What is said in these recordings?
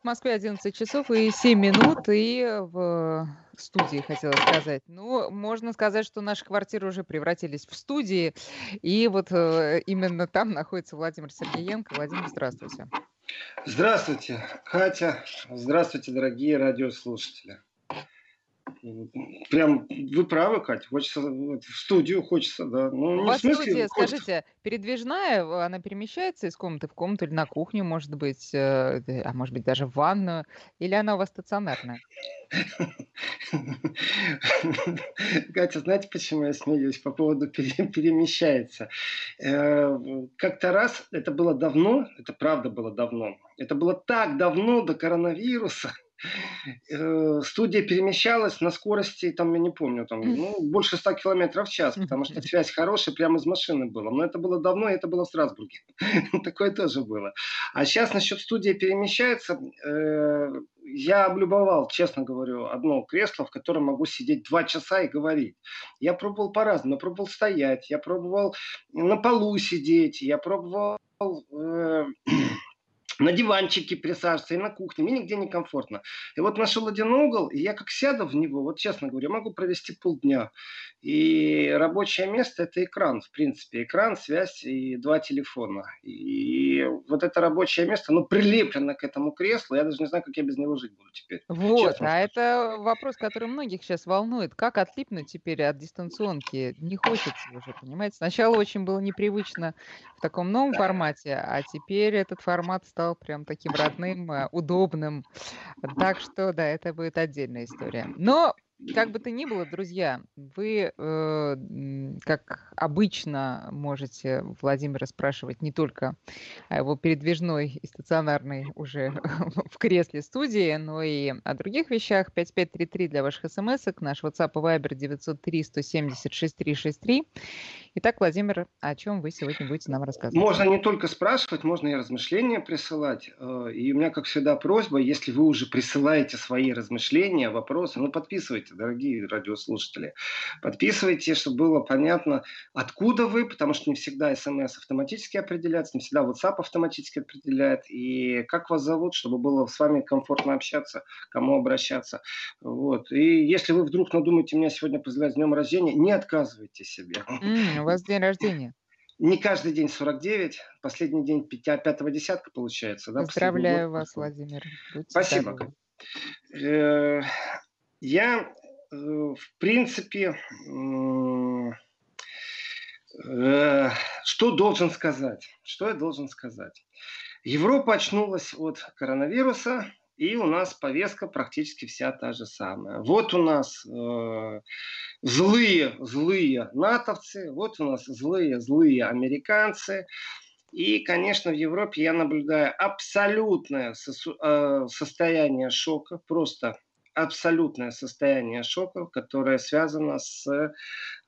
В Москве 11 часов и 7 минут, и в студии, хотела сказать. Ну, можно сказать, что наши квартиры уже превратились в студии, и вот э, именно там находится Владимир Сергеенко. Владимир, здравствуйте. Здравствуйте, Катя. Здравствуйте, дорогие радиослушатели. Прям вы правы, Катя. Хочется в студию хочется, да. Ну, У вас смысле, студия, хочется... скажите, передвижная, она перемещается из комнаты в комнату или на кухню, может быть, э, а может быть даже в ванную, или она у вас стационарная? Катя, знаете, почему я смеюсь по поводу перемещается? Э, как-то раз, это было давно, это правда было давно, это было так давно до коронавируса, Э, студия перемещалась на скорости, там, я не помню, там, ну, больше 100 километров в час, потому что связь хорошая, прямо из машины была. Но это было давно, и это было в Страсбурге. Такое тоже было. А сейчас насчет студии перемещается, э, я облюбовал, честно говорю, одно кресло, в котором могу сидеть два часа и говорить. Я пробовал по-разному. Я пробовал стоять, я пробовал на полу сидеть, я пробовал э, на диванчике присаживаться и на кухне. Мне нигде не комфортно. И вот нашел один угол, и я как сяду в него, вот честно говоря, могу провести полдня. И рабочее место – это экран, в принципе. Экран, связь и два телефона. И вот это рабочее место, ну, прилеплено к этому креслу. Я даже не знаю, как я без него жить буду теперь. Вот, честно. а это вопрос, который многих сейчас волнует. Как отлипнуть теперь от дистанционки? Не хочется уже, понимаете? Сначала очень было непривычно в таком новом формате, а теперь этот формат стал стал прям таким родным, э, удобным. Так что, да, это будет отдельная история. Но как бы то ни было, друзья, вы, э, как обычно, можете Владимира спрашивать не только о его передвижной и стационарной уже в кресле студии, но и о других вещах. 5533 для ваших смс наш WhatsApp и Viber 903 170 6363. Итак, Владимир, о чем вы сегодня будете нам рассказывать? Можно не только спрашивать, можно и размышления присылать. Э, и у меня, как всегда, просьба, если вы уже присылаете свои размышления, вопросы, ну подписывайте, дорогие радиослушатели. Подписывайте, чтобы было понятно, откуда вы, потому что не всегда смс автоматически определяется, не всегда WhatsApp автоматически определяет. И как вас зовут, чтобы было с вами комфортно общаться, кому обращаться. Вот. И если вы вдруг надумаете меня сегодня поздравить с днем рождения, не отказывайте себе. Mm, вас день рождения. Не каждый день 49, последний день пятого десятка получается. Да, Поздравляю вас, Владимир. Будьте Спасибо. Э, я, э, в принципе, э, что должен сказать? Что я должен сказать? Европа очнулась от коронавируса, и у нас повестка практически вся та же самая. Вот у нас э, злые, злые натовцы, вот у нас злые, злые американцы. И, конечно, в Европе я наблюдаю абсолютное э, состояние шока, просто абсолютное состояние шока, которое связано с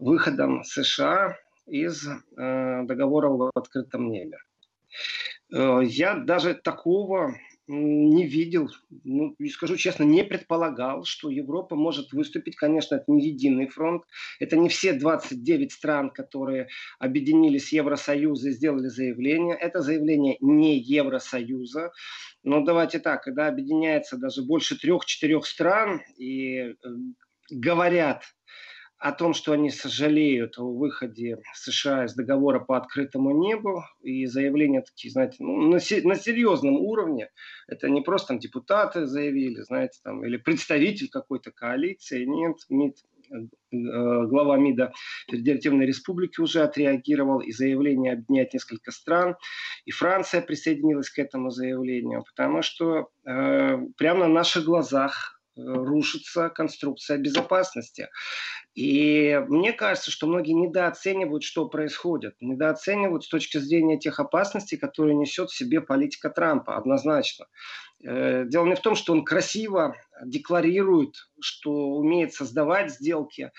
выходом США из э, договора в открытом небе. Э, я даже такого не видел, ну, и скажу честно, не предполагал, что Европа может выступить. Конечно, это не единый фронт, это не все 29 стран, которые объединились в Евросоюз и сделали заявление. Это заявление не Евросоюза. Но давайте так, когда объединяется даже больше трех-четырех стран и э, говорят о том, что они сожалеют о выходе США из договора по открытому небу, и заявления такие, знаете, ну, на, на серьезном уровне, это не просто там депутаты заявили, знаете, там, или представитель какой-то коалиции, нет, МИД, э, глава МИДа Федеративной Республики уже отреагировал, и заявление объединять несколько стран, и Франция присоединилась к этому заявлению, потому что э, прямо на наших глазах рушится конструкция безопасности. И мне кажется, что многие недооценивают, что происходит. Недооценивают с точки зрения тех опасностей, которые несет в себе политика Трампа, однозначно. Э, дело не в том, что он красиво декларирует, что умеет создавать сделки,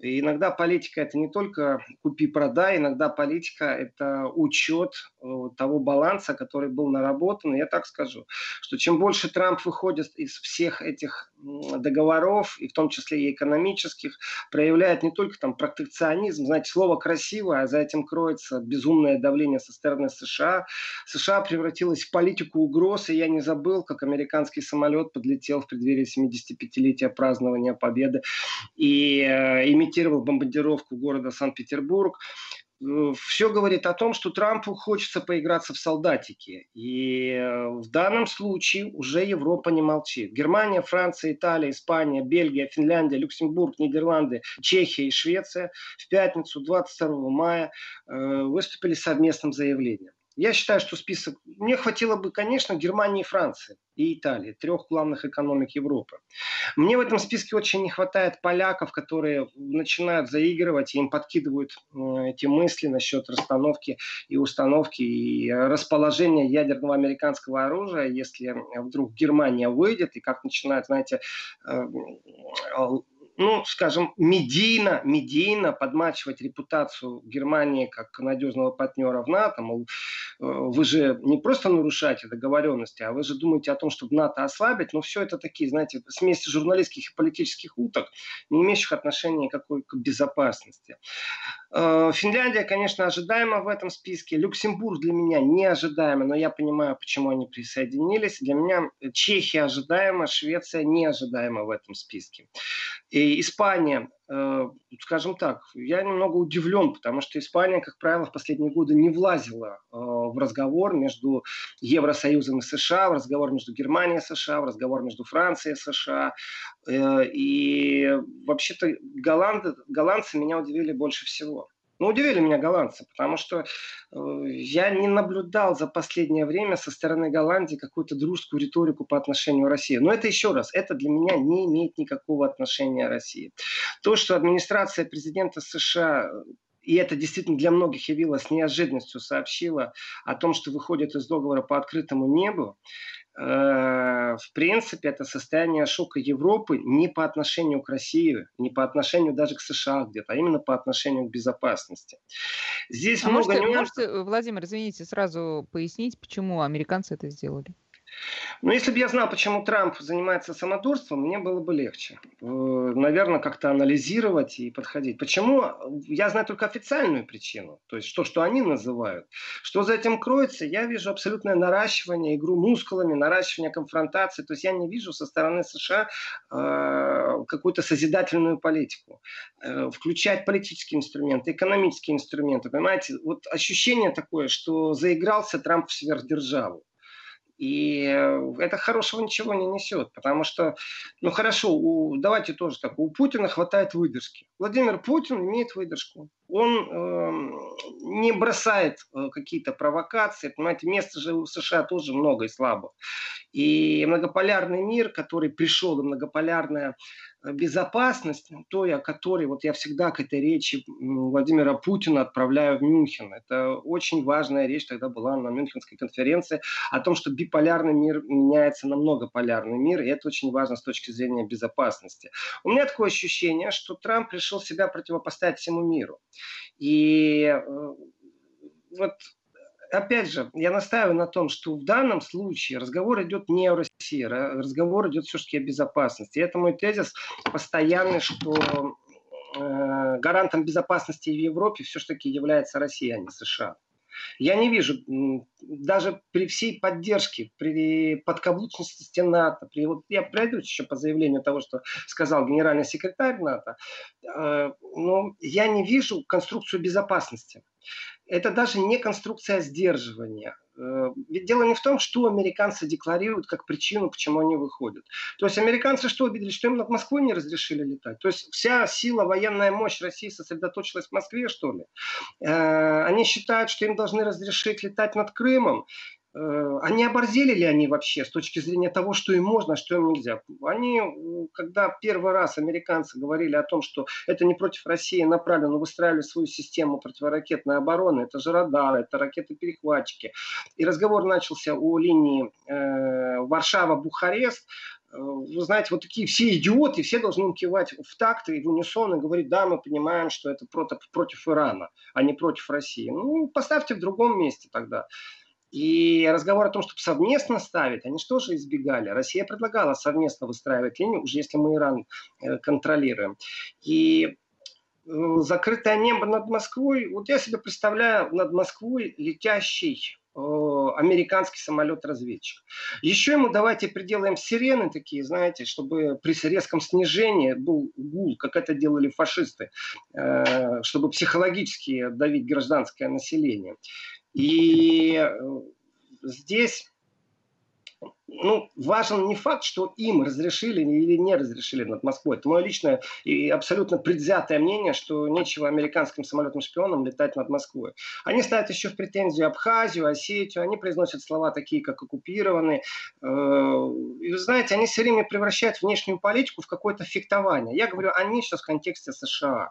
И иногда политика это не только купи-продай, иногда политика это учет э, того баланса, который был наработан. Я так скажу, что чем больше Трамп выходит из всех этих договоров, и в том числе и экономических, проявляет не только там протекционизм, знаете, слово красивое, а за этим кроется безумное давление со стороны США. США превратилась в политику угроз, и я не забыл, как американский самолет подлетел в преддверии 75-летия празднования Победы и э, имитировал бомбардировку города Санкт-Петербург. Э, все говорит о том, что Трампу хочется поиграться в солдатики. И э, в данном случае уже Европа не молчит. Германия, Франция, Италия, Испания, Бельгия, Финляндия, Люксембург, Нидерланды, Чехия и Швеция в пятницу 22 мая выступили совместным заявлением. Я считаю, что список... Мне хватило бы, конечно, Германии Франции и Италии, трех главных экономик Европы. Мне в этом списке очень не хватает поляков, которые начинают заигрывать, им подкидывают э, эти мысли насчет расстановки и установки и расположения ядерного американского оружия, если вдруг Германия выйдет, и как начинают, знаете, э, ну, скажем, медийно, медийно подмачивать репутацию Германии как надежного партнера в НАТО, мол, э, вы же не просто нарушаете договоренности, а вы же думаете о том, чтобы НАТО ослабить, но все это такие, знаете, смеси журналистских и политических уток, не имеющих отношения никакой к безопасности. Э, Финляндия, конечно, ожидаема в этом списке. Люксембург для меня неожидаемо, но я понимаю, почему они присоединились. Для меня Чехия ожидаема, Швеция неожидаема в этом списке. И Испания, э, скажем так, я немного удивлен, потому что Испания, как правило, в последние годы не влазила э, в разговор между Евросоюзом и США, в разговор между Германией и США, в разговор между Францией и США. И вообще-то голланды, голландцы меня удивили больше всего. Ну, удивили меня голландцы, потому что э, я не наблюдал за последнее время со стороны Голландии какую-то дружескую риторику по отношению к России. Но это еще раз, это для меня не имеет никакого отношения к России. То, что администрация президента США и это действительно для многих явилось неожиданностью, сообщила о том, что выходит из договора по открытому небу, в принципе, это состояние шока Европы не по отношению к России, не по отношению даже к США где-то, а именно по отношению к безопасности. Здесь а много можете, нюансов. можете, Владимир, извините, сразу пояснить, почему американцы это сделали? Но если бы я знал, почему Трамп занимается самодурством, мне было бы легче. Э, наверное, как-то анализировать и подходить. Почему? Я знаю только официальную причину. То есть, то, что они называют. Что за этим кроется, я вижу абсолютное наращивание, игру мускулами, наращивание конфронтации. То есть, я не вижу со стороны США э, какую-то созидательную политику. Э, включать политические инструменты, экономические инструменты. Понимаете, вот ощущение такое, что заигрался Трамп в сверхдержаву. И э, это хорошего ничего не несет, потому что, ну хорошо, у, давайте тоже так, у Путина хватает выдержки. Владимир Путин имеет выдержку. Он э, не бросает э, какие-то провокации. Понимаете, места же у США тоже много и слабо. И многополярный мир, который пришел, и многополярная безопасность, той, о которой вот я всегда к этой речи Владимира Путина отправляю в Мюнхен. Это очень важная речь тогда была на Мюнхенской конференции о том, что биполярный мир меняется на многополярный мир, и это очень важно с точки зрения безопасности. У меня такое ощущение, что Трамп решил себя противопоставить всему миру. И э, вот опять же, я настаиваю на том, что в данном случае разговор идет не о России, разговор идет все-таки о безопасности. И это мой тезис постоянный, что э, гарантом безопасности в Европе все-таки является Россия, а не США. Я не вижу, даже при всей поддержке, при подкаблучности НАТО, при, вот я пройдусь еще по заявлению того, что сказал генеральный секретарь НАТО, э, но я не вижу конструкцию безопасности это даже не конструкция сдерживания. Э, ведь дело не в том, что американцы декларируют как причину, почему они выходят. То есть американцы что увидели, что им над Москвой не разрешили летать? То есть вся сила, военная мощь России сосредоточилась в Москве, что ли? Э, они считают, что им должны разрешить летать над Крымом. Э, они оборзели ли они вообще с точки зрения того, что им можно, а что им нельзя? Они, когда первый раз американцы говорили о том, что это не против России направлено, выстраивали свою систему противоракетной обороны, это же радары, это ракеты-перехватчики. И разговор начался о линии э, Варшава-Бухарест, вы знаете, вот такие все идиоты, все должны кивать в такт и в унисон и говорить, да, мы понимаем, что это против Ирана, а не против России. Ну, поставьте в другом месте тогда. И разговор о том, чтобы совместно ставить, они что же избегали? Россия предлагала совместно выстраивать линию, уже если мы Иран э, контролируем. И э, закрытое небо над Москвой, вот я себе представляю над Москвой летящий э, американский самолет-разведчик. Еще ему давайте приделаем сирены такие, знаете, чтобы при резком снижении был гул, как это делали фашисты, чтобы психологически давить гражданское население. И э, здесь ну, важен не факт, что им разрешили или не разрешили над Москвой. Это мое личное и абсолютно предвзятое мнение, что нечего американским самолетным-шпионам летать над Москвой. Они ставят еще в претензию Абхазию, Осетию, они произносят слова такие, как оккупированы. Э, и вы знаете, они все время превращают внешнюю политику в какое-то фехтование. Я говорю, они сейчас в контексте США.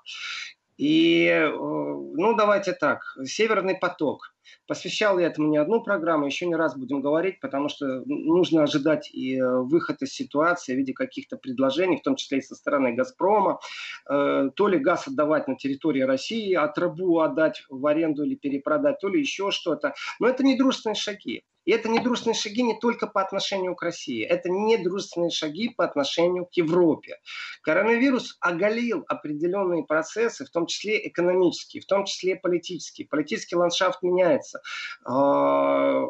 И, э, ну, давайте так, Северный поток. Посвящал я этому не одну программу, еще не раз будем говорить, потому что нужно ожидать и э, выход из ситуации в виде каких-то предложений, в том числе и со стороны «Газпрома». Э, то ли газ отдавать на территории России, а отдать в аренду или перепродать, то ли еще что-то. Но это не дружественные шаги. И это недружественные шаги не только по отношению к России, это недружественные шаги по отношению к Европе. Коронавирус оголил определенные процессы, в том числе экономические, в том числе политические. Политический ландшафт меняется. А,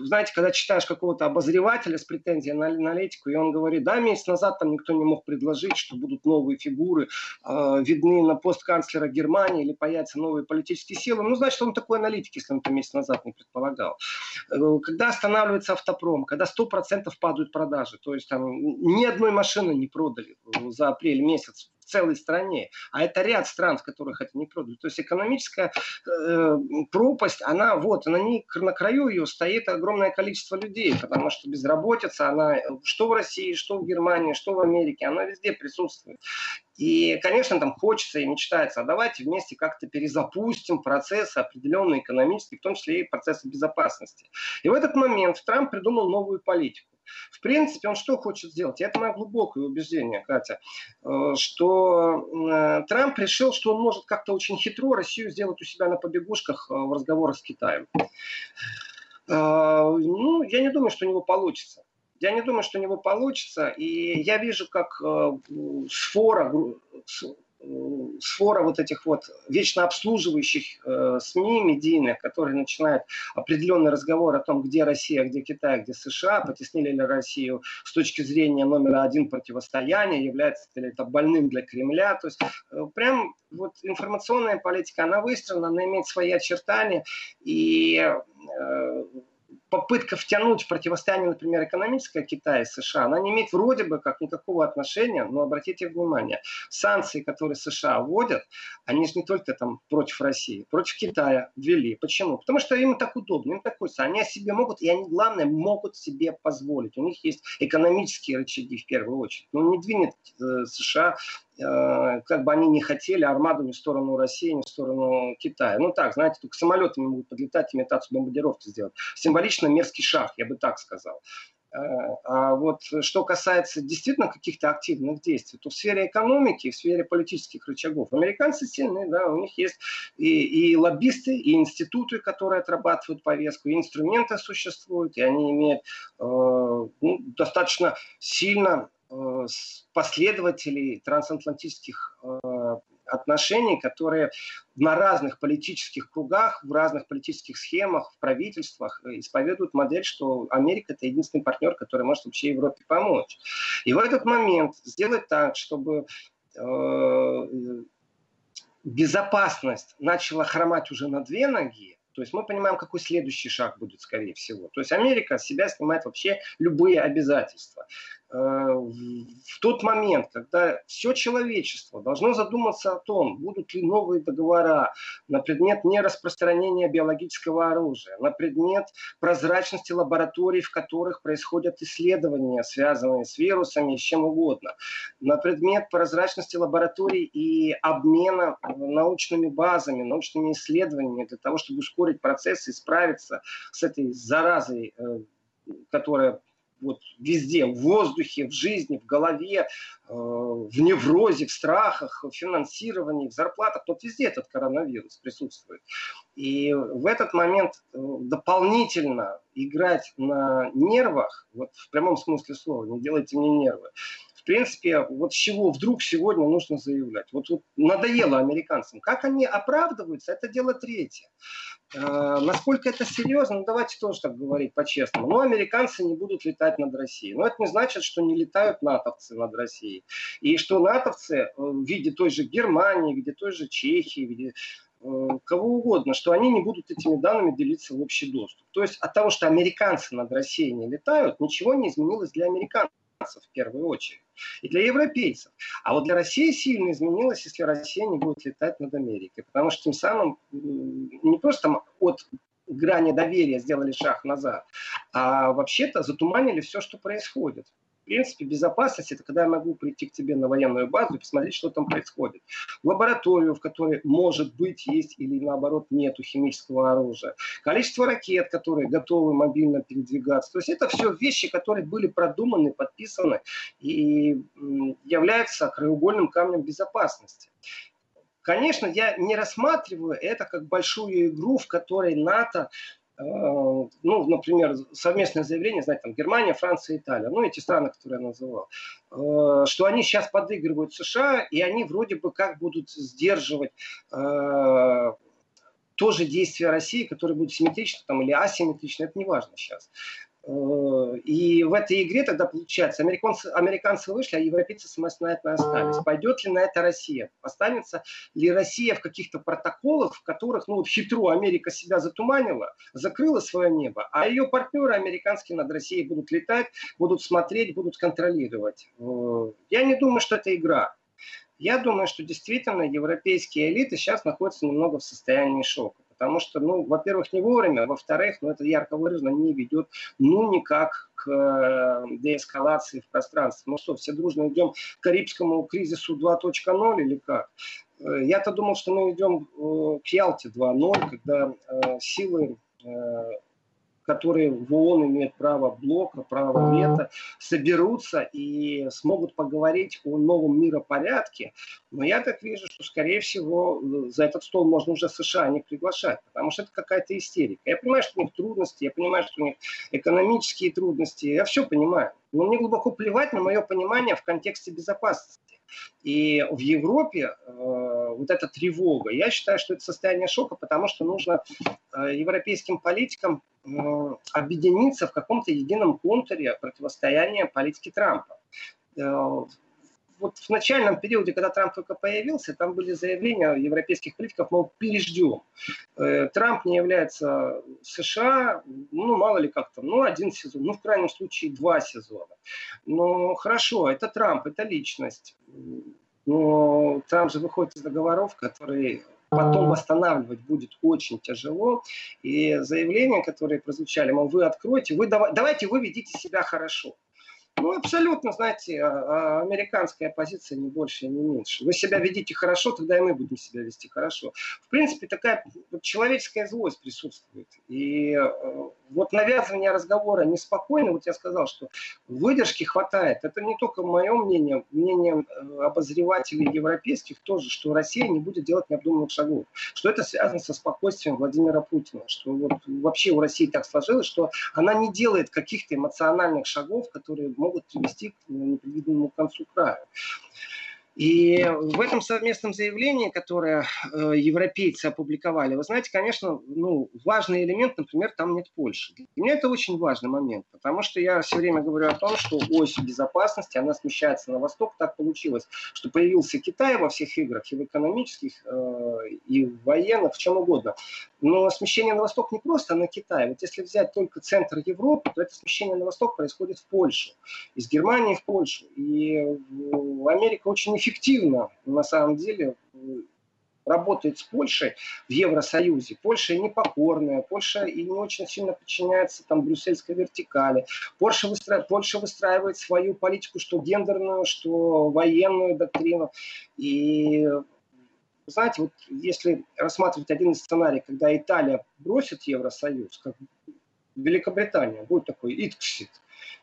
знаете, когда читаешь какого-то обозревателя с претензией на аналитику, и он говорит, да, месяц назад там никто не мог предложить, что будут новые фигуры, а, видны на пост канцлера Германии или появятся новые политические силы. Ну, значит, он такой аналитик, если он это месяц назад не предполагал когда останавливается автопром, когда 100% падают продажи, то есть там ни одной машины не продали за апрель месяц в целой стране, а это ряд стран, в которых это не продали. То есть экономическая э, пропасть, она вот, на ней, на краю ее стоит огромное количество людей, потому что безработица, она что в России, что в Германии, что в Америке, она везде присутствует. И, конечно, там хочется и мечтается, а давайте вместе как-то перезапустим процессы определенные экономические, в том числе и процессы безопасности. И в этот момент Трамп придумал новую политику. В принципе, он что хочет сделать? Это мое глубокое убеждение, Катя, э, что э, Трамп решил, что он может как-то очень хитро Россию сделать у себя на побегушках э, в разговорах с Китаем. Ну, я не думаю, что у него получится. Я не думаю, что у него получится. И я вижу, как э, сфора, сфора вот этих вот вечно обслуживающих э, СМИ медийных, которые начинают определенный разговор о том, где Россия, где Китай, где США, потеснили ли Россию с точки зрения номера один противостояния, является ли это больным для Кремля. То есть э, прям вот информационная политика, она выстроена, она имеет свои очертания. И э, попытка втянуть в противостояние, например, экономическое Китая и США, она не имеет вроде бы как никакого отношения, но обратите внимание, санкции, которые США вводят, они же не только там против России, против Китая ввели. Почему? Потому что им так удобно, им так хочется. Они о себе могут, и они, главное, могут себе позволить. У них есть экономические рычаги в первую очередь. Но не двинет э, США как бы они не хотели, армаду ни в сторону России, ни в сторону Китая. Ну так, знаете, только самолетами могут подлетать, имитацию бомбардировки сделать. Символично мерзкий шаг, я бы так сказал. Э, а вот что касается действительно каких-то активных действий, то в сфере экономики, в сфере политических рычагов американцы сильные, да, у них есть и, и лоббисты, и институты, которые отрабатывают повестку, и инструменты существуют, и они имеют э, ну, достаточно сильно Э, последователей трансатлантических э, отношений, которые на разных политических кругах, в разных политических схемах, в правительствах исповедуют модель, что Америка это единственный партнер, который может вообще Европе помочь. И в этот момент сделать так, чтобы э, безопасность начала хромать уже на две ноги, то есть мы понимаем, какой следующий шаг будет, скорее всего. То есть Америка с себя снимает вообще любые обязательства. Э, в тот момент, когда все человечество должно задуматься о том, будут ли новые договора на предмет нераспространения биологического оружия, на предмет прозрачности лабораторий, в которых происходят исследования, связанные с вирусами, с чем угодно, на предмет прозрачности лабораторий и обмена научными базами, научными исследованиями для того, чтобы ускорить процесс и справиться с этой заразой, э, которая вот везде, в воздухе, в жизни, в голове, э, в неврозе, в страхах, в финансировании, в зарплатах. Вот везде этот коронавирус присутствует. И в этот момент э, дополнительно играть на нервах, вот в прямом смысле слова, не делайте мне нервы, в принципе, вот чего вдруг сегодня нужно заявлять? Вот, вот надоело американцам. Как они оправдываются, это дело третье. Э, насколько это серьезно, ну давайте тоже так говорить по-честному. Ну, американцы не будут летать над Россией. Но это не значит, что не летают натовцы над Россией. И что натовцы э, в виде той же Германии, в виде той же Чехии, в виде э, кого угодно, что они не будут этими данными делиться в общий доступ. То есть от того, что американцы над Россией не летают, ничего не изменилось для американцев в первую очередь. И для европейцев. А вот для России сильно изменилось, если Россия не будет летать над Америкой. Потому что тем самым не просто от грани доверия сделали шаг назад, а вообще-то затуманили все, что происходит. В принципе, безопасность – это когда я могу прийти к тебе на военную базу и посмотреть, что там происходит. Лабораторию, в которой, может быть, есть или, наоборот, нету химического оружия. Количество ракет, которые готовы мобильно передвигаться. То есть это все вещи, которые были продуманы, подписаны и являются краеугольным камнем безопасности. Конечно, я не рассматриваю это как большую игру, в которой НАТО ну, например, совместное заявление, знаете, там Германия, Франция, Италия, ну, эти страны, которые я называл, э, что они сейчас подыгрывают США, и они вроде бы как будут сдерживать э, тоже действия России, которые будут симметричны там, или асимметричны, это не важно сейчас. Э, и в этой игре тогда получается, американцы, американцы вышли, а европейцы самостоятельно остались. Пойдет ли на это Россия? Останется ли Россия в каких-то протоколах, в которых, ну, хитро Америка себя затуманила, закрыла свое небо, а ее партнеры американские над Россией будут летать, будут смотреть, будут контролировать. Э, я не думаю, что это игра. Я думаю, что действительно европейские элиты сейчас находятся немного в состоянии шока. Потому что, ну, во-первых, не вовремя, во-вторых, ну, это ярко выражено не ведет, ну, никак к э, деэскалации в пространстве. Ну что, все дружно идем к Карибскому кризису 2.0 или как? Э, я-то думал, что мы идем э, к Ялте 2.0, когда силы которые в ООН имеют право блока, право вето, соберутся и смогут поговорить о новом миропорядке. Но я так вижу, что, скорее всего, за этот стол можно уже США не приглашать, потому что это какая-то истерика. Я понимаю, что у них трудности, я понимаю, что у них экономические трудности, я все понимаю. Но мне глубоко плевать на мое понимание в контексте безопасности. И в Европе э, вот эта тревога, я считаю, что это состояние шока, потому что нужно э, европейским политикам объединиться в каком-то едином контуре противостояния политики Трампа. Э, вот в начальном периоде, когда Трамп только появился, там были заявления европейских политиков, мол, переждем. Э, Трамп не является США, ну, мало ли как там, ну, один сезон, ну, в крайнем случае, два сезона. Ну, хорошо, это Трамп, это личность. Но Трамп же выходит из договоров, которые потом восстанавливать будет очень тяжело. И заявления, которые прозвучали, мол, вы откроете, вы давайте вы ведите себя хорошо. Ну, абсолютно, знаете, а, а, американская позиция не больше и не меньше. Вы себя ведите хорошо, тогда и мы будем себя вести хорошо. В принципе, такая человеческая злость присутствует. И э, вот навязывание разговора неспокойно, вот я сказал, что выдержки хватает. Это не только мое мнение, мнение обозревателей европейских тоже, что Россия не будет делать необдуманных шагов. Что это связано со спокойствием Владимира Путина. Что вот вообще у России так сложилось, что она не делает каких-то эмоциональных шагов, которые могут привести к непредвиденному концу края. И в этом совместном заявлении, которое э, европейцы опубликовали, вы знаете, конечно, ну, важный элемент, например, там нет Польши. Для меня это очень важный момент, потому что я все время говорю о том, что ось безопасности, она смещается на восток. Так получилось, что появился Китай во всех играх, и в экономических, э, и в военных, в чем угодно. Но смещение на восток не просто на Китай. Вот если взять только центр Европы, то это смещение на восток происходит в Польшу. Из Германии в Польшу. И Америка очень эффективно, на самом деле, работает с Польшей в Евросоюзе. Польша непокорная, Польша и не очень сильно подчиняется там брюссельской вертикали. Польша, выстра... Польша выстраивает свою политику, что гендерную, что военную доктрину. И знаете, вот если рассматривать один из сценариев, когда Италия бросит Евросоюз, как Великобритания, будет такой итксит,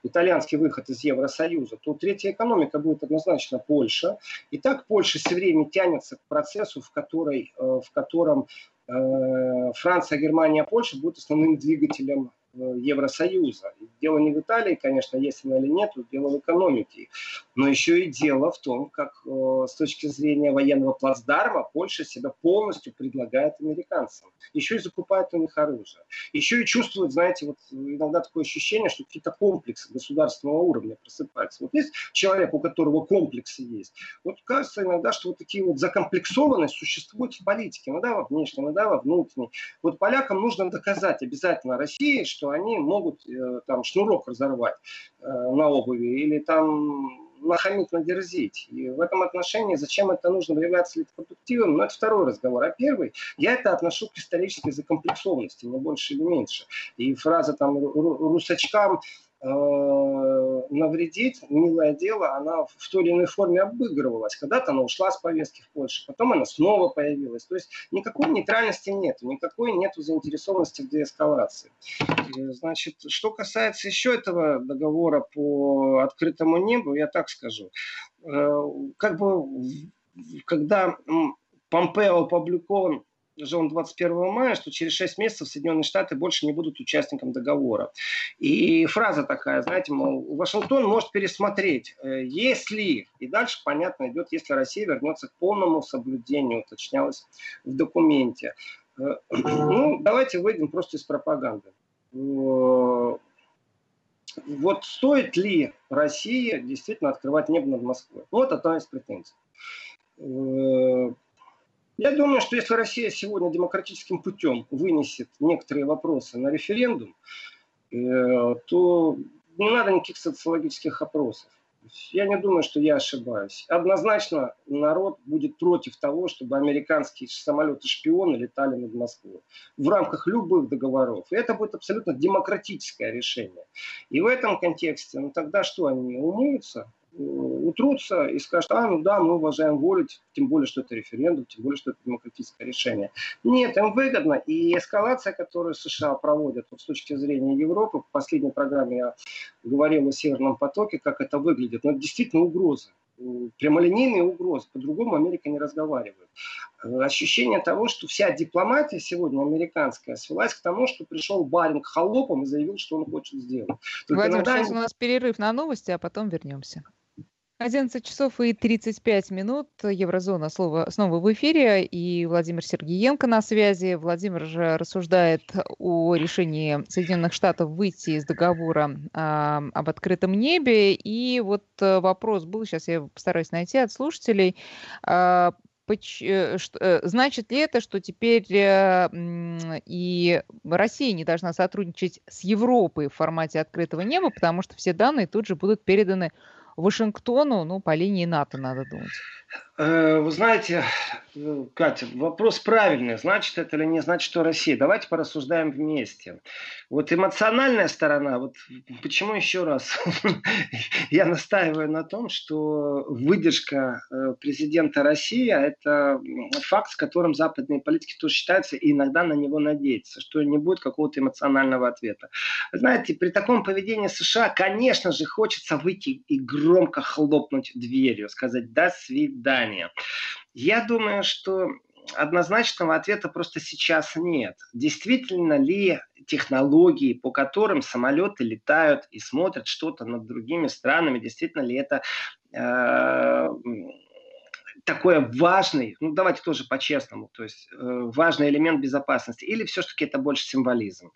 итальянский выход из Евросоюза, то третья экономика будет однозначно Польша. И так Польша все время тянется к процессу, в, которой, э, в котором э, Франция, Германия, Польша будут основным двигателем Евросоюза. Дело не в Италии, конечно, есть она или нет, дело в экономике. Но еще и дело в том, как э, с точки зрения военного плацдарма Польша себя полностью предлагает американцам. Еще и закупает у них оружие. Еще и чувствует, знаете, вот иногда такое ощущение, что какие-то комплексы государственного уровня просыпаются. Вот есть человек, у которого комплексы есть. Вот кажется иногда, что вот такие вот закомплексованность существует в политике. Иногда во внешней, иногда во внутренней. Вот полякам нужно доказать обязательно России, что они могут э, там шнурок разорвать э, на обуви или там нахамить, надерзить. И в этом отношении, зачем это нужно, является ли это продуктивным, но ну, это второй разговор. А первый, я это отношу к исторической закомплексованности, не больше или меньше. И фраза там русачкам навредить, милое дело, она в той или иной форме обыгрывалась. Когда-то она ушла с повестки в Польше, потом она снова появилась. То есть никакой нейтральности нет, никакой нет заинтересованности в деэскалации. Значит, что касается еще этого договора по открытому небу, я так скажу. Э, как бы, когда Помпео опубликован же он 21 мая, что через 6 месяцев Соединенные Штаты больше не будут участником договора. И фраза такая, знаете, мол, Вашингтон может пересмотреть, э, если, и дальше, понятно, идет, если Россия вернется к полному соблюдению, уточнялось в документе. Э, ну, давайте выйдем просто из пропаганды. Э, вот стоит ли Россия действительно открывать небо над Москвой? Вот одна из претензий я думаю, что если Россия сегодня демократическим путем вынесет некоторые вопросы на референдум, э, то не надо никаких социологических опросов. Я не думаю, что я ошибаюсь. Однозначно народ будет против того, чтобы американские самолеты-шпионы летали над Москвой в рамках любых договоров. И это будет абсолютно демократическое решение. И в этом контексте, ну тогда что, они умыются? Утрутся и скажут, а, ну да, мы уважаем волю, тем более, что это референдум, тем более, что это демократическое решение. Нет, им выгодно. И эскалация, которую США проводят вот, с точки зрения Европы, в последней программе я говорил о Северном потоке, как это выглядит, но это действительно угрозы прямолинейные угрозы. По-другому Америка не разговаривает. Ощущение того, что вся дипломатия сегодня американская свелась к тому, что пришел Баринг холопом и заявил, что он хочет сделать. Только Владимир, иногда... сейчас у нас перерыв на новости, а потом вернемся. 11 часов и 35 минут. Еврозона снова, снова в эфире. И Владимир Сергеенко на связи. Владимир же рассуждает о решении Соединенных Штатов выйти из договора а, об открытом небе. И вот э, вопрос был, сейчас я постараюсь найти от слушателей. А, э, э, значит ли это, что теперь и Россия не должна сотрудничать с Европой в формате открытого неба, потому что все данные тут же будут переданы Вашингтону, ну, по линии НАТО, надо думать. Э, вы знаете, э, Катя, вопрос правильный. Значит это или не значит, что Россия? Давайте порассуждаем вместе. Вот эмоциональная сторона, вот почему еще раз я настаиваю на том, что выдержка э, президента России – это факт, с которым западные политики тоже считаются и иногда на него надеются, что не будет какого-то эмоционального ответа. Знаете, при таком поведении США, конечно же, хочется выйти и громко хлопнуть дверью, сказать «до свидания» свидания. Я думаю, что однозначного ответа просто сейчас нет. Действительно ли технологии, по которым самолеты летают и смотрят что-то над другими странами, действительно ли это э, такой важный, ну давайте тоже по-честному, то есть э, важный элемент безопасности, или все-таки это больше символизм?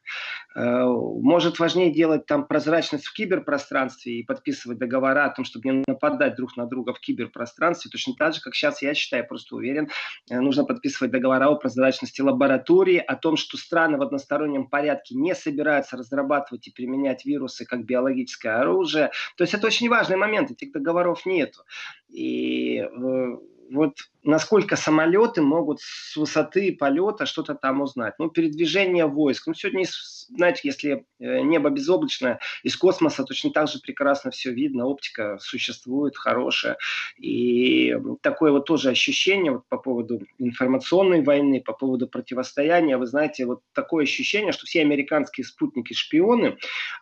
Э, может важнее делать там прозрачность в киберпространстве и подписывать договора о том, чтобы не нападать друг на друга в киберпространстве, точно так же, как сейчас я считаю, просто уверен, э, нужно подписывать договора о прозрачности лаборатории, о том, что страны в одностороннем порядке не собираются разрабатывать и применять вирусы как биологическое оружие. То есть это очень важный момент, этих договоров нету. И э, вот насколько самолеты могут с высоты полета что-то там узнать. Ну, передвижение войск. Ну, сегодня, знаете, если э, небо безоблачное, из космоса точно так же прекрасно все видно, оптика существует хорошая. И такое вот тоже ощущение вот по поводу информационной войны, по поводу противостояния. Вы знаете, вот такое ощущение, что все американские спутники-шпионы,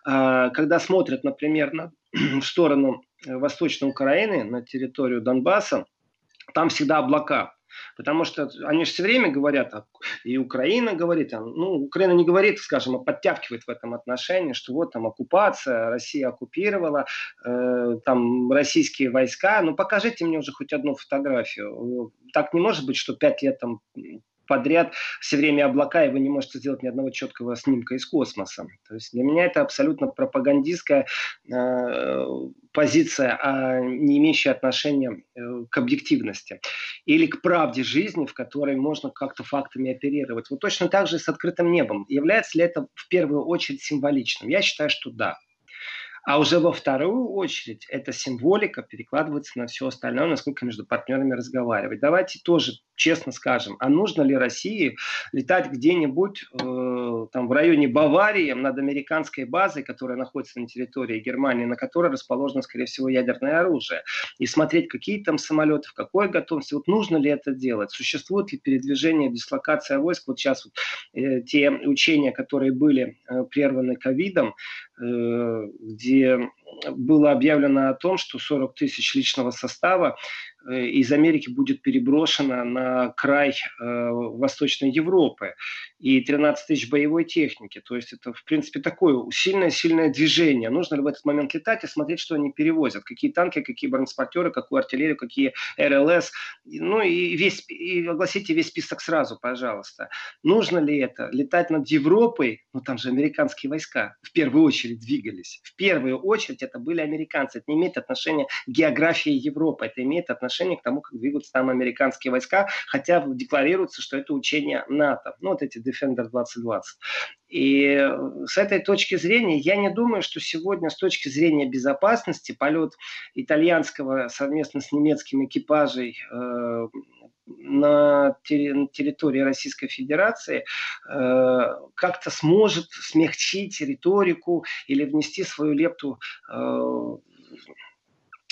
а, когда смотрят, например, на, в сторону э, Восточной Украины, на территорию Донбасса, там всегда облака. Потому что они же все время говорят, а, и Украина говорит, ну, Украина не говорит, скажем, а подтягивает в этом отношении, что вот там оккупация, Россия оккупировала, э, там российские войска. Ну, покажите мне уже хоть одну фотографию. Так не может быть, что пять лет там подряд все время облака, и вы не можете сделать ни одного четкого снимка из космоса. То есть для меня это абсолютно пропагандистская э, позиция, а не имеющая отношения э, к объективности или к правде жизни, в которой можно как-то фактами оперировать. Вот точно так же с открытым небом. Является ли это в первую очередь символичным? Я считаю, что да. А уже во вторую очередь эта символика перекладывается на все остальное, насколько между партнерами разговаривать. Давайте тоже честно скажем, а нужно ли России летать где-нибудь э, там в районе Баварии над американской базой, которая находится на территории Германии, на которой расположено, скорее всего, ядерное оружие, и смотреть, какие там самолеты, в какой готовности, вот нужно ли это делать, существует ли передвижение, дислокация войск, вот сейчас вот, э, те учения, которые были э, прерваны ковидом, э, где было объявлено о том, что 40 тысяч личного состава Э, из Америки будет переброшена на край э, Восточной Европы и 13 тысяч боевой техники. То есть это, в принципе, такое сильное-сильное движение. Нужно ли в этот момент летать и смотреть, что они перевозят? Какие танки, какие бронетранспортеры, какую артиллерию, какие РЛС. Ну и, весь, и огласите весь список сразу, пожалуйста. Нужно ли это? Летать над Европой? Ну там же американские войска в первую очередь двигались. В первую очередь это были американцы. Это не имеет отношения к географии Европы. Это имеет отношение к тому, как двигаются там американские войска, хотя декларируется, что это учение НАТО, ну вот эти Defender 2020. И э, с этой точки зрения я не думаю, что сегодня с точки зрения безопасности полет итальянского совместно с немецким экипажей э, на территории Российской Федерации э, как-то сможет смягчить риторику или внести свою лепту э,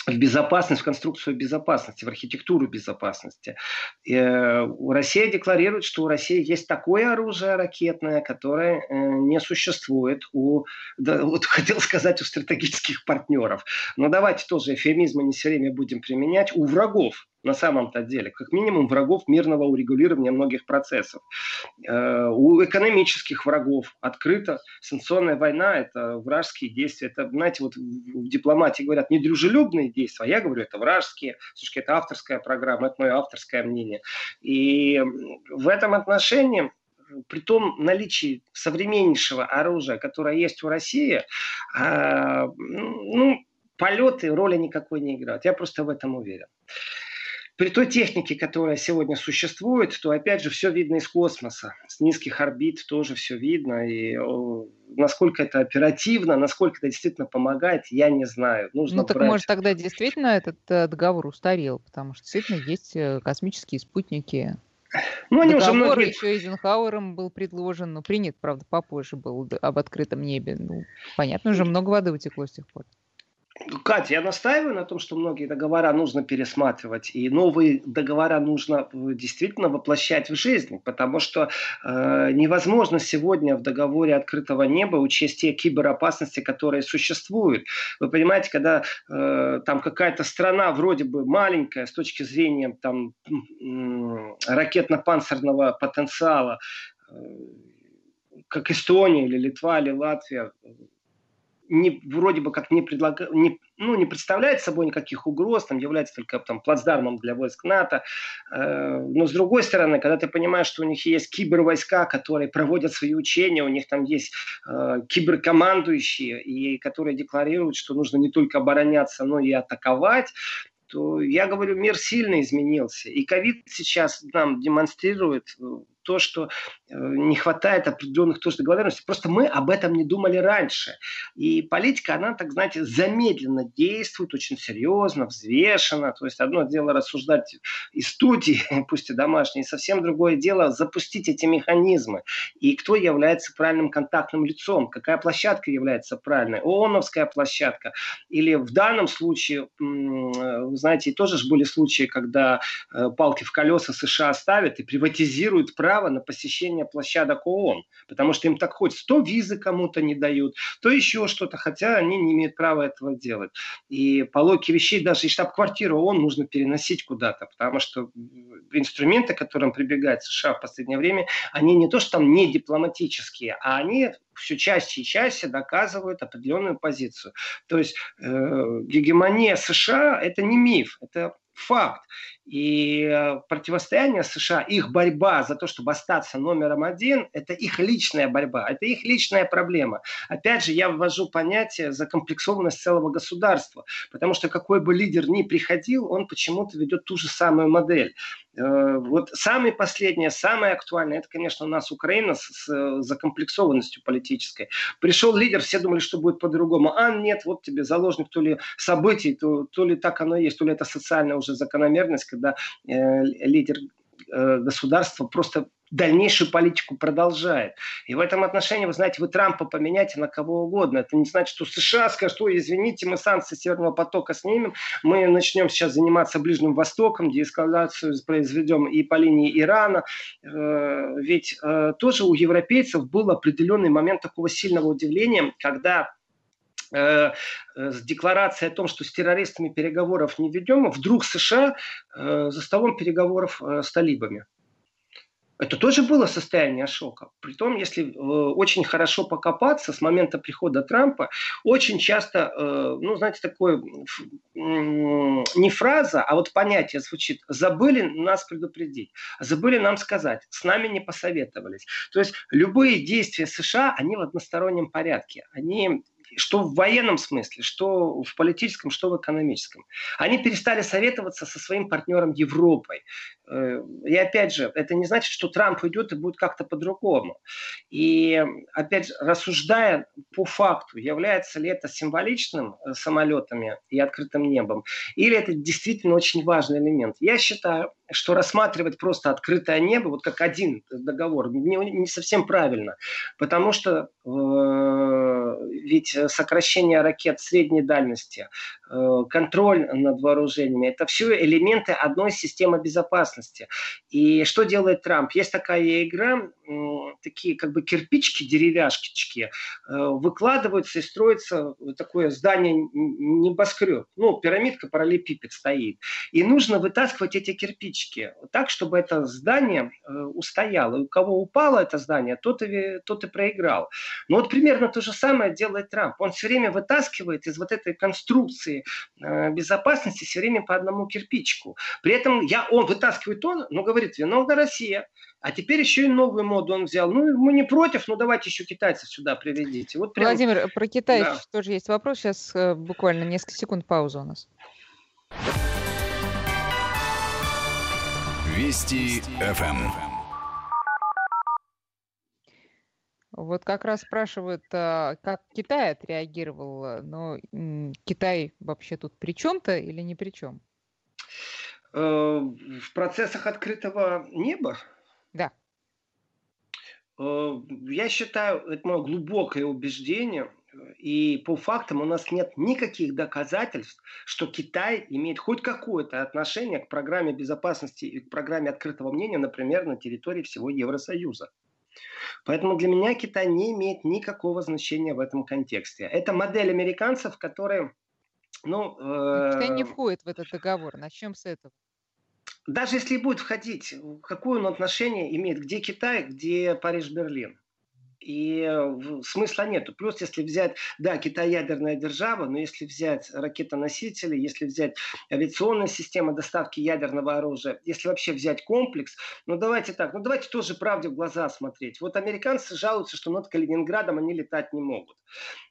в безопасность, в конструкцию безопасности, в архитектуру безопасности. И, э, Россия декларирует, что у России есть такое оружие ракетное, которое э, не существует у, да, вот хотел сказать, у стратегических партнеров. Но давайте тоже эфемизмы не все время будем применять. У врагов на самом-то деле, как минимум врагов мирного урегулирования многих процессов. Э, у экономических врагов открыто санкционная война – это вражеские действия. Это, знаете, вот в дипломатии говорят недружелюбные действия, а я говорю, это вражеские. Слушайте, это авторская программа, это мое авторское мнение. И в этом отношении при том наличии современнейшего оружия, которое есть у России, э, ну, полеты роли никакой не играют. Я просто в этом уверен при той технике, которая сегодня существует, то опять же все видно из космоса. С низких орбит тоже все видно. И насколько это оперативно, насколько это действительно помогает, я не знаю. Нужно ну так брать... может тогда действительно этот э, договор устарел, потому что действительно есть э, космические спутники. Ну, они Договор уже многие... еще Эйзенхауэром был предложен, но принят, правда, попозже был об открытом небе. Ну, понятно, уже много воды утекло с тех пор. Катя, я настаиваю на том, что многие договора нужно пересматривать, и новые договора нужно э, действительно воплощать в жизнь, потому что э, невозможно сегодня в договоре открытого неба учесть те киберопасности, которые существуют. Вы понимаете, когда э, там какая-то страна вроде бы маленькая с точки зрения там э, ракетно-панцирного потенциала, э, как Эстония или Литва или Латвия, не, вроде бы как не, предлага, не, ну, не представляет собой никаких угроз, там является только там, плацдармом для войск НАТО. Э, но с другой стороны, когда ты понимаешь, что у них есть кибервойска, которые проводят свои учения, у них там есть э, киберкомандующие, и которые декларируют, что нужно не только обороняться, но и атаковать, то я говорю, мир сильно изменился. И ковид сейчас нам демонстрирует э, то, что э, не хватает определенных тоже договоренностей. Просто мы об этом не думали раньше. И политика, она, так знаете, замедленно действует, очень серьезно, взвешенно. То есть одно дело рассуждать из студии, пусть и домашней, совсем другое дело запустить эти механизмы. И кто является правильным контактным лицом, какая площадка является правильной, ООНовская площадка. Или в данном случае, вы знаете, тоже же были случаи, когда э, палки в колеса США ставят и приватизируют право на посещение площадок ООН, потому что им так хочется. То визы кому-то не дают, то еще что-то, хотя они не имеют права этого делать. И по логике вещей даже и штаб-квартиру ООН нужно переносить куда-то, потому что инструменты, к которым прибегает США в последнее время, они не то, что там не дипломатические, а они все чаще и чаще доказывают определенную позицию. То есть э, гегемония США – это не миф, это факт. И э, противостояние США, их борьба за то, чтобы остаться номером один, это их личная борьба, это их личная проблема. Опять же, я ввожу понятие закомплексованность целого государства, потому что какой бы лидер ни приходил, он почему-то ведет ту же самую модель. Э, вот самое последнее, самое актуальное, это, конечно, у нас Украина с, с закомплексованностью политической. Пришел лидер, все думали, что будет по-другому. А нет, вот тебе заложник то ли событий, то, то ли так оно и есть, то ли это социальная уже закономерность, когда э, лидер э, государства просто дальнейшую политику продолжает. И в этом отношении, вы знаете, вы Трампа поменяйте на кого угодно. Это не значит, что США скажут, ой, извините, мы санкции Северного потока снимем, мы начнем сейчас заниматься Ближним Востоком, деэскалацию произведем и по линии Ирана. Э, ведь э, тоже у европейцев был определенный момент такого сильного удивления, когда с декларацией о том, что с террористами переговоров не ведем, вдруг США за столом переговоров с талибами. Это тоже было состояние шока. Притом, если э, очень хорошо покопаться с момента прихода Трампа, очень часто, э, ну, знаете, такое э, не фраза, а вот понятие звучит. Забыли нас предупредить, забыли нам сказать, с нами не посоветовались. То есть любые действия США, они в одностороннем порядке. Они что в военном смысле, что в политическом, что в экономическом. Они перестали советоваться со своим партнером Европой. Э, и опять же, это не значит, что Трамп уйдет и будет как-то по-другому. И опять же, рассуждая по факту, является ли это символичным э, самолетами и открытым небом, или это действительно очень важный элемент. Я считаю, что рассматривать просто открытое небо, вот как один договор, не, не совсем правильно. Потому что э, ведь сокращение ракет средней дальности, э, контроль над вооружениями, это все элементы одной системы безопасности. И что делает Трамп? Есть такая игра, такие как бы кирпички, деревяшки, э, выкладываются и строится такое здание небоскреб. Ну, пирамидка, параллелепипед стоит. И нужно вытаскивать эти кирпичики так, чтобы это здание э, устояло. И у кого упало это здание, тот и, тот и проиграл. Но вот примерно то же самое делает Трамп. Он все время вытаскивает из вот этой конструкции э, безопасности все время по одному кирпичику. При этом я, он вытаскивает он, но говорит, виновна Россия. А теперь еще и новую моду он взял. Ну, мы не против, но давайте еще китайцев сюда приведите. Вот прям... Владимир, про Китай да. тоже есть вопрос. Сейчас э, буквально несколько секунд пауза у нас. Вести ФМ. Вот как раз спрашивают, а, как Китай отреагировал. Но Китай вообще тут при чем-то или не при чем? Э, в процессах открытого неба да. Э, я считаю, это мое глубокое убеждение, и по фактам у нас нет никаких доказательств, что Китай имеет хоть какое-то отношение к программе безопасности и к программе открытого мнения, например, на территории всего Евросоюза. Поэтому для меня Китай не имеет никакого значения в этом контексте. Это модель американцев, которые... Ну, э... Китай не входит в этот договор. Начнем с этого даже если будет входить, какое он отношение имеет, где Китай, где Париж, Берлин? И э, смысла нету. Плюс, если взять, да, Китай ядерная держава, но если взять ракетоносители, если взять авиационная система доставки ядерного оружия, если вообще взять комплекс, ну давайте так, ну давайте тоже правде в глаза смотреть. Вот американцы жалуются, что над Калининградом они летать не могут.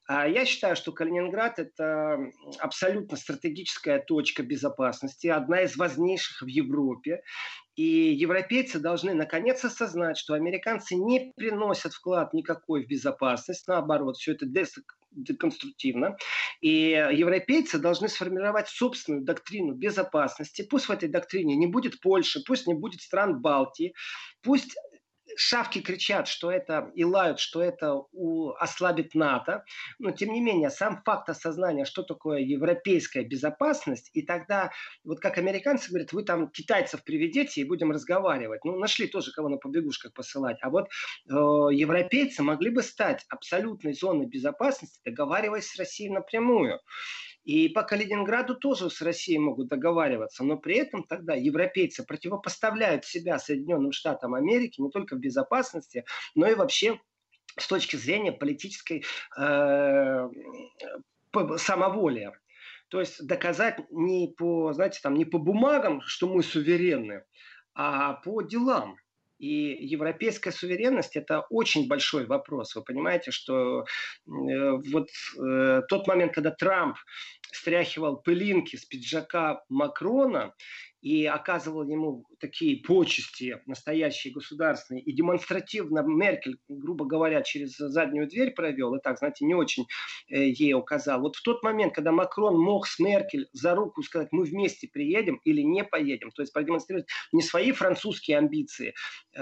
А я считаю, что Калининград – это абсолютно стратегическая точка безопасности, одна из важнейших в Европе. И европейцы должны наконец осознать, что американцы не приносят вклад никакой в безопасность, наоборот, все это деконструктивно. И европейцы должны сформировать собственную доктрину безопасности. Пусть в этой доктрине не будет Польши, пусть не будет стран Балтии, пусть шавки кричат, что это и лают, что это у, ослабит НАТО, но тем не менее сам факт осознания, что такое европейская безопасность, и тогда, вот как американцы говорят, вы там китайцев приведете и будем разговаривать. Ну, нашли тоже кого на побегушках посылать. А вот э, европейцы могли бы стать абсолютной зоной безопасности, договариваясь с Россией напрямую. И по Калининграду тоже с Россией могут договариваться, но при этом тогда европейцы противопоставляют себя Соединенным Штатам Америки не только в безопасности, но и вообще с точки зрения политической э, самоволия. То есть доказать не по, знаете, там, не по бумагам, что мы суверенны, а по делам. И европейская суверенность – это очень большой вопрос. Вы понимаете, что э, вот э, тот момент, когда Трамп стряхивал пылинки с пиджака Макрона и оказывал ему такие почести настоящие государственные, и демонстративно Меркель, грубо говоря, через заднюю дверь провел, и так, знаете, не очень э, ей указал. Вот в тот момент, когда Макрон мог с Меркель за руку сказать, мы вместе приедем или не поедем, то есть продемонстрировать не свои французские амбиции, э,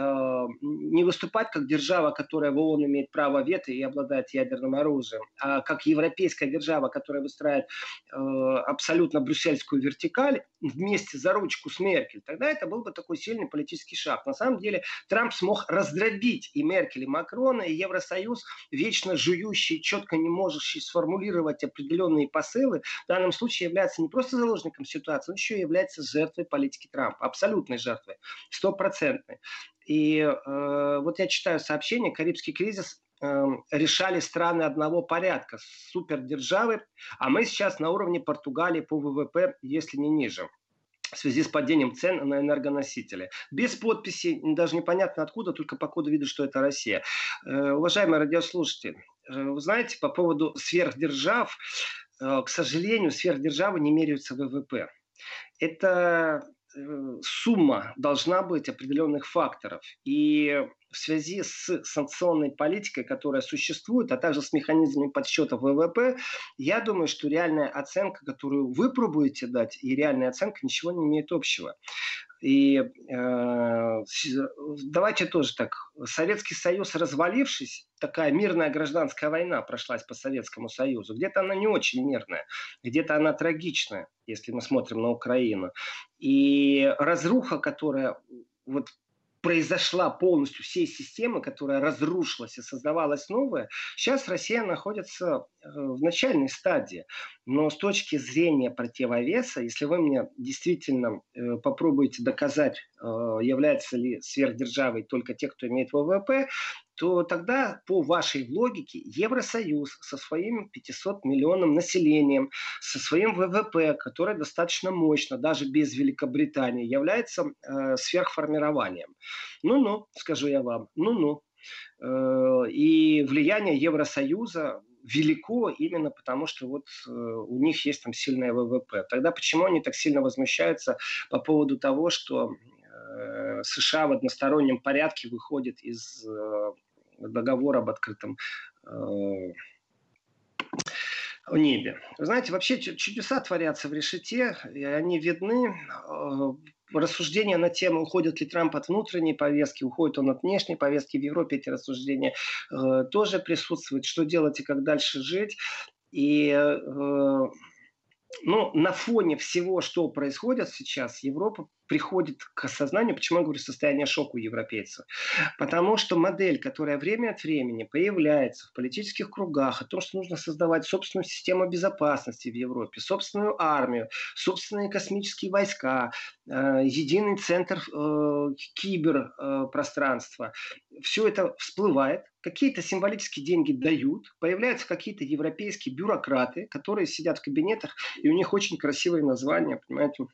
не выступать как держава, которая в ООН имеет право вето и обладает ядерным оружием, а как европейская держава, которая выстраивает э, абсолютно брюссельскую вертикаль вместе за ручку с Меркель, тогда это был бы такой сильный политический шаг. На самом деле Трамп смог раздробить и Меркель, и Макрона, и Евросоюз, вечно жующий, четко не можущий сформулировать определенные посылы, в данном случае является не просто заложником ситуации, но еще и является жертвой политики Трампа, абсолютной жертвой, стопроцентной. И э, вот я читаю сообщение, Карибский кризис э, решали страны одного порядка, супердержавы, а мы сейчас на уровне Португалии по ВВП, если не ниже в связи с падением цен на энергоносители. Без подписи, даже непонятно откуда, только по коду видно, что это Россия. Э, уважаемые радиослушатели, э, вы знаете, по поводу сверхдержав, э, к сожалению, сверхдержавы не меряются ВВП. Это сумма должна быть определенных факторов. И в связи с санкционной политикой, которая существует, а также с механизмами подсчета ВВП, я думаю, что реальная оценка, которую вы пробуете дать, и реальная оценка ничего не имеет общего. И э, давайте тоже так. Советский Союз развалившись, такая мирная гражданская война прошлась по Советскому Союзу. Где-то она не очень мирная, где-то она трагичная, если мы смотрим на Украину. И разруха, которая вот произошла полностью всей системы, которая разрушилась и создавалась новая, сейчас Россия находится э, в начальной стадии. Но с точки зрения противовеса, если вы мне действительно э, попробуете доказать, э, является ли сверхдержавой только те, кто имеет ВВП, то тогда по вашей логике Евросоюз со своим 500 миллионным населением, со своим ВВП, которое достаточно мощно, даже без Великобритании, является э, сверхформированием. Ну-ну, скажу я вам, ну-ну. Э, и влияние Евросоюза велико именно потому, что вот э, у них есть там сильное ВВП. Тогда почему они так сильно возмущаются по поводу того, что э, США в одностороннем порядке выходит из э, договор об открытом э, небе. Знаете, вообще чудеса творятся в решете, и они видны. Э, рассуждения на тему, уходит ли Трамп от внутренней повестки, уходит он от внешней повестки. В Европе эти рассуждения э, тоже присутствуют. Что делать и как дальше жить. И э, ну, на фоне всего, что происходит сейчас, Европа приходит к осознанию, почему я говорю состояние шока у европейцев. Потому что модель, которая время от времени появляется в политических кругах, о том, что нужно создавать собственную систему безопасности в Европе, собственную армию, собственные космические войска, э, единый центр э, киберпространства, э, все это всплывает, какие-то символические деньги дают, появляются какие-то европейские бюрократы, которые сидят в кабинетах, и у них очень красивые названия, понимаете,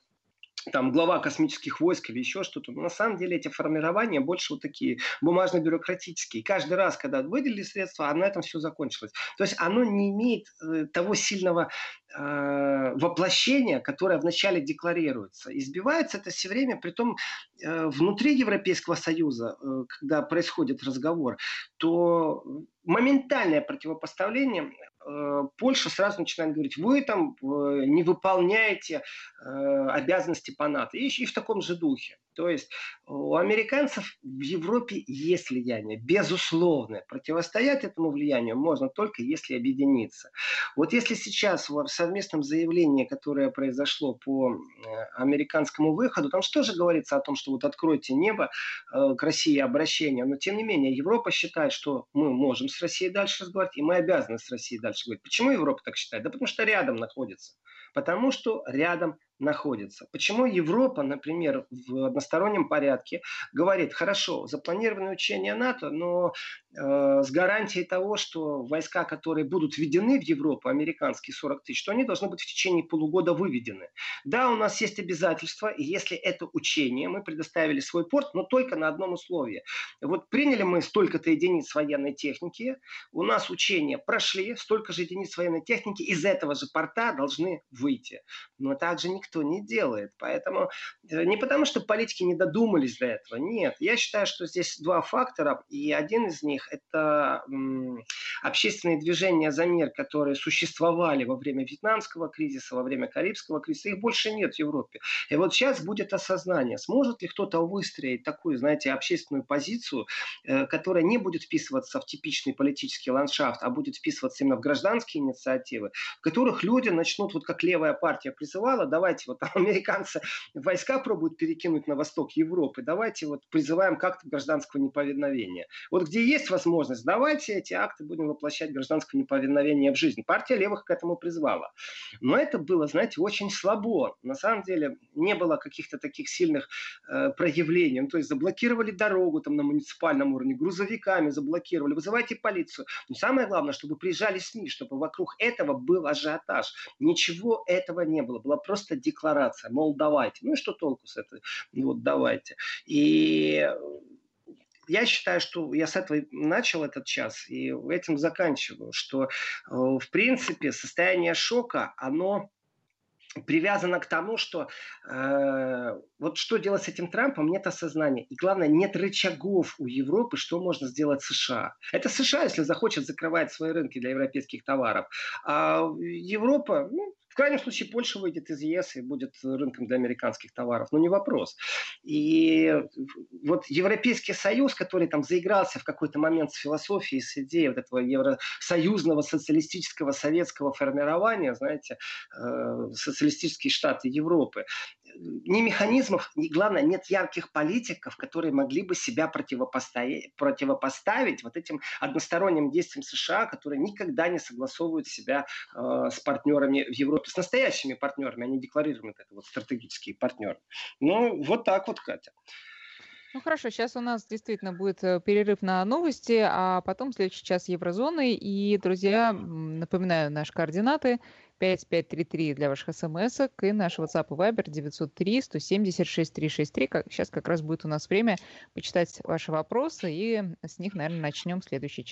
там глава космических войск или еще что-то. Но на самом деле эти формирования больше вот такие бумажно-бюрократические. И каждый раз, когда выделили средства, а на этом все закончилось. То есть оно не имеет э, того сильного э, воплощения, которое вначале декларируется. Избивается это все время, при том э, внутри Европейского Союза, э, когда происходит разговор, то моментальное противопоставление Польша сразу начинает говорить, вы там э, не выполняете э, обязанности по НАТО. И, и в таком же духе. То есть у американцев в Европе есть влияние, безусловное. Противостоять этому влиянию можно только если объединиться. Вот если сейчас в совместном заявлении, которое произошло по американскому выходу, там что же говорится о том, что вот откройте небо к России обращение, но тем не менее Европа считает, что мы можем с Россией дальше разговаривать, и мы обязаны с Россией дальше говорить. Почему Европа так считает? Да потому что рядом находится. Потому что рядом находится. Почему Европа, например, в одностороннем порядке говорит, хорошо, запланированы учения НАТО, но э, с гарантией того, что войска, которые будут введены в Европу, американские 40 тысяч, что они должны быть в течение полугода выведены. Да, у нас есть обязательства, и если это учение, мы предоставили свой порт, но только на одном условии. Вот приняли мы столько-то единиц военной техники, у нас учения прошли, столько же единиц военной техники из этого же порта должны выйти. Но также никто никто не делает. Поэтому э, не потому, что политики не додумались до этого. Нет. Я считаю, что здесь два фактора. И один из них – это общественные движения за мир, которые существовали во время вьетнамского кризиса, во время карибского кризиса. Их больше нет в Европе. И вот сейчас будет осознание. Сможет ли кто-то выстроить такую, знаете, общественную позицию, э, которая не будет вписываться в типичный политический ландшафт, а будет вписываться именно в гражданские инициативы, в которых люди начнут, вот как левая партия призывала, давайте давайте вот американцы войска пробуют перекинуть на восток Европы, давайте вот призываем к актам гражданского неповиновения. Вот где есть возможность, давайте эти акты будем воплощать гражданское неповиновение в жизнь. Партия левых к этому призвала. Но это было, знаете, очень слабо. На самом деле не было каких-то таких сильных э, проявлений. Ну, то есть заблокировали дорогу там на муниципальном уровне, грузовиками заблокировали, вызывайте полицию. Но самое главное, чтобы приезжали СМИ, чтобы вокруг этого был ажиотаж. Ничего этого не было. Была просто декларация, мол, давайте. Ну и что толку с этой? Вот давайте. И я считаю, что я с этого начал этот час и этим заканчиваю, что э, в принципе состояние шока, оно привязано к тому, что э, вот что делать с этим Трампом, нет осознания. И главное, нет рычагов у Европы, что можно сделать США. Это США, если захочет, закрывать свои рынки для европейских товаров. А Европа, ну, в крайнем случае Польша выйдет из ЕС и будет рынком для американских товаров. Ну, не вопрос. И вот Европейский Союз, который там заигрался в какой-то момент с философией, с идеей вот этого евросоюзного социалистического советского формирования, знаете, э, социалистические штаты Европы, ни механизмов, ни, главное, нет ярких политиков, которые могли бы себя противопоставить, противопоставить вот этим односторонним действиям США, которые никогда не согласовывают себя э, с партнерами в Европе, с настоящими партнерами, они декларируют это вот стратегические партнеры. Ну, вот так вот, Катя. Ну хорошо, сейчас у нас действительно будет э, перерыв на новости, а потом следующий час еврозоны. И, друзья, напоминаю наши координаты. 5533 для ваших смс и наш WhatsApp и Viber 903 176 363. Сейчас как раз будет у нас время почитать ваши вопросы, и с них, наверное, начнем следующий час.